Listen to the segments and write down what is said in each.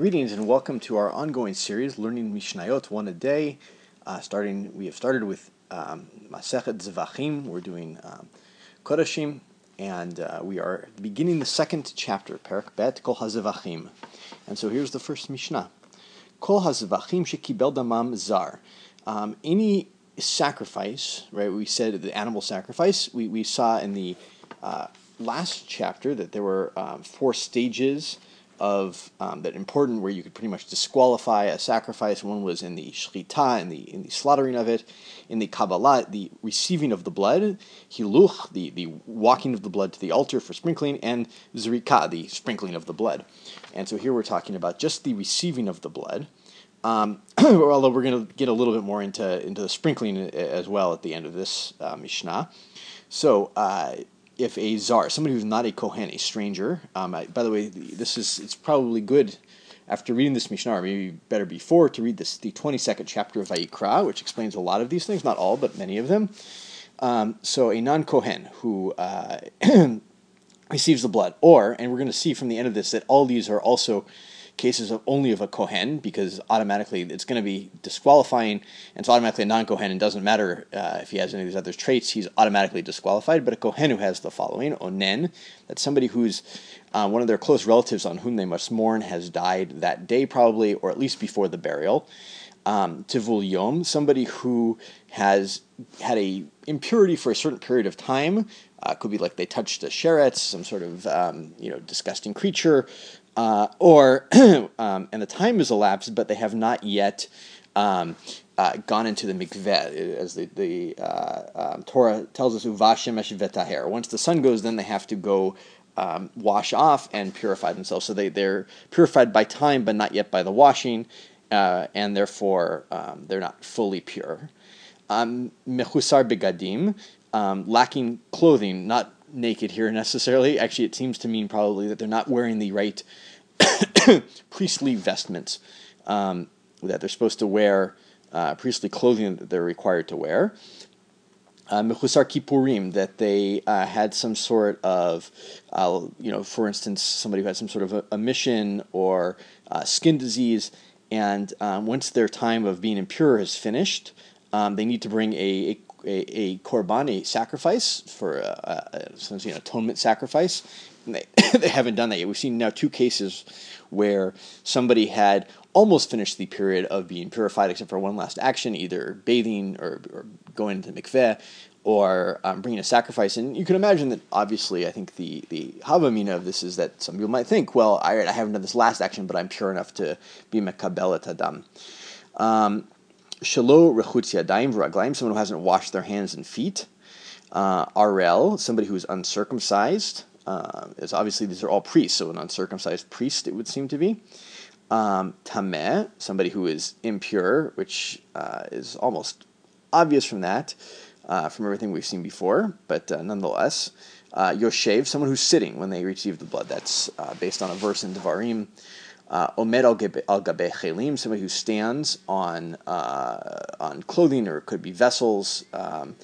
Greetings and welcome to our ongoing series, Learning Mishnayot one a day. Uh, starting, we have started with um, Masechet. We're doing um, Kodashim, and uh, we are beginning the second chapter, Perak Bet Kol Hazevachim. And so here's the first Mishnah: Kol Hazevachim shekibel damam zar. Um, any sacrifice, right? We said the animal sacrifice. We we saw in the uh, last chapter that there were um, four stages of um, that important where you could pretty much disqualify a sacrifice. One was in the shchita, in the in the slaughtering of it, in the kabbalah, the receiving of the blood, hiluch, the the walking of the blood to the altar for sprinkling, and zrika, the sprinkling of the blood. And so here we're talking about just the receiving of the blood. Um, although we're going to get a little bit more into into the sprinkling as well at the end of this uh, mishnah. So. Uh, if a zar, somebody who's not a kohen, a stranger. Um, I, by the way, this is it's probably good after reading this Mishnah, or maybe better before, to read this the twenty second chapter of Vayikra, which explains a lot of these things, not all, but many of them. Um, so a non kohen who uh, receives the blood, or and we're going to see from the end of this that all these are also cases of only of a kohen because automatically it's going to be disqualifying, and it's automatically a non-kohen. and doesn't matter uh, if he has any of these other traits; he's automatically disqualified. But a kohen who has the following onen, that's somebody who's uh, one of their close relatives on whom they must mourn has died that day, probably, or at least before the burial. Um, tivul yom, somebody who has had a impurity for a certain period of time. Uh, could be like they touched a sheretz, some sort of um, you know disgusting creature, uh, or and the time has elapsed, but they have not yet um, uh, gone into the mikveh, as the, the uh, um, Torah tells us, uvashem vetaher. Once the sun goes, then they have to go um, wash off and purify themselves. So they, they're purified by time, but not yet by the washing, uh, and therefore um, they're not fully pure. Um, mechusar begadim, lacking clothing, not naked here necessarily. Actually, it seems to mean probably that they're not wearing the right priestly vestments um, that they're supposed to wear, uh, priestly clothing that they're required to wear. Uh, Mechusar Kippurim, that they uh, had some sort of, uh, you know, for instance, somebody who had some sort of a, a mission or uh, skin disease, and um, once their time of being impure is finished, um, they need to bring a, a a, a korban, a sacrifice for a, a, an atonement sacrifice. They, they haven't done that yet. We've seen now two cases where somebody had almost finished the period of being purified, except for one last action, either bathing or, or going into mikveh or um, bringing a sacrifice. And you can imagine that, obviously, I think the, the havamina of this is that some people might think, well, I, I haven't done this last action, but I'm pure enough to be mekabel et adam. Um, Shalo rechutz yadayim someone who hasn't washed their hands and feet. Uh, Arel, somebody who is uncircumcised. Uh, is obviously these are all priests, so an uncircumcised priest it would seem to be. Um, tameh, somebody who is impure, which uh, is almost obvious from that, uh, from everything we've seen before, but uh, nonetheless. Uh, Yoshev, someone who's sitting when they receive the blood. That's uh, based on a verse in Devarim. Uh, Omed al gabe chelim, somebody who stands on uh, on clothing or it could be vessels, um,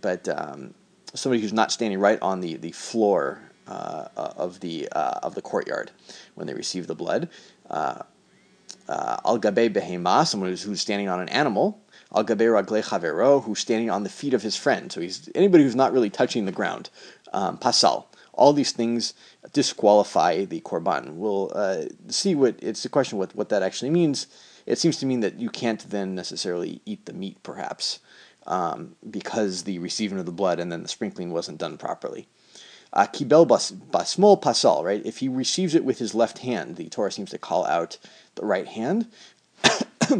but um, somebody who's not standing right on the the floor uh, uh, of the uh, of the courtyard when they receive the blood. Al gabe behema, someone who's, who's standing on an animal. Al gabe ragle chavero, who's standing on the feet of his friend. So he's anybody who's not really touching the ground. Um, pasal all these things disqualify the korban. We'll uh, see what it's a question what what that actually means. It seems to mean that you can't then necessarily eat the meat, perhaps, um, because the receiving of the blood and then the sprinkling wasn't done properly. Uh, kibel bas, basmol pasal, right? If he receives it with his left hand, the Torah seems to call out the right hand.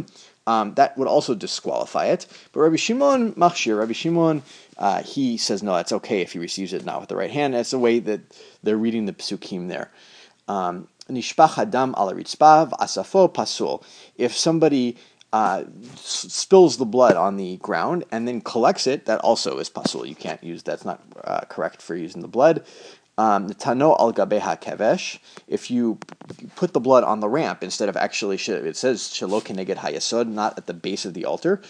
um, that would also disqualify it. But Rabbi Shimon Machshir, Rabbi Shimon uh, he says no, that's okay if he receives it not with the right hand. That's the way that they're reading the psukim there. Um, Nishpach adam ala asafo pasul. If somebody uh, spills the blood on the ground and then collects it, that also is pasul. You can't use that's not uh, correct for using the blood. Um, Tano al gabeha kevesh. If you put the blood on the ramp instead of actually, it says shalokineged hayasod, not at the base of the altar.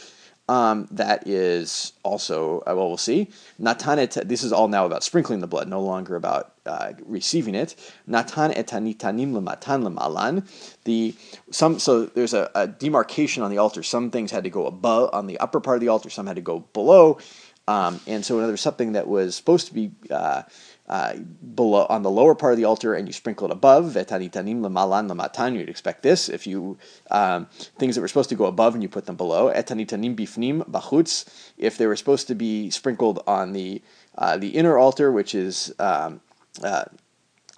Um, that is also uh, well, we'll see. Natan et, this is all now about sprinkling the blood, no longer about uh, receiving it. Natan etanitanim lematan lemalan. The some so there's a, a, demarcation on the altar. Some things had to go above on the upper part of the altar. Some had to go below. Um, and so another something that was supposed to be uh, uh, below on the lower part of the altar, and you sprinkle it above. Vetanitanim lemalan lematan. You'd expect this if you um, things that were supposed to go above and you put them below. Etanitanim bifnim bachutz. If they were supposed to be sprinkled on the uh, the inner altar, which is um, uh,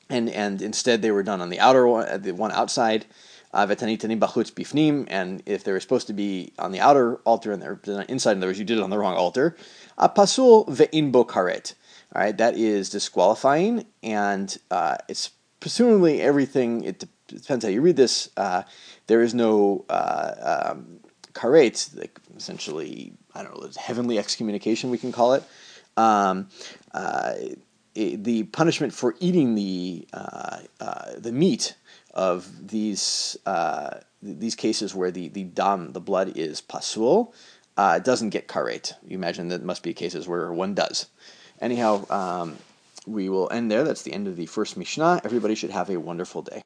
and and instead they were done on the outer one, the one outside. Vetanitanim bachutz bifnim, and if they were supposed to be on the outer altar and they're inside, in other words, you did it on the wrong altar. Pasul ve'inbo karet. All right, that is disqualifying, and uh, it's presumably everything. It depends how you read this. Uh, there is no uh, um, karet, like essentially, I don't know, heavenly excommunication, we can call it. Um, uh, the punishment for eating the uh, uh, the meat of these uh, these cases where the the dam the blood is pasul uh, doesn't get karet. You imagine that must be cases where one does. Anyhow, um, we will end there. That's the end of the first Mishnah. Everybody should have a wonderful day.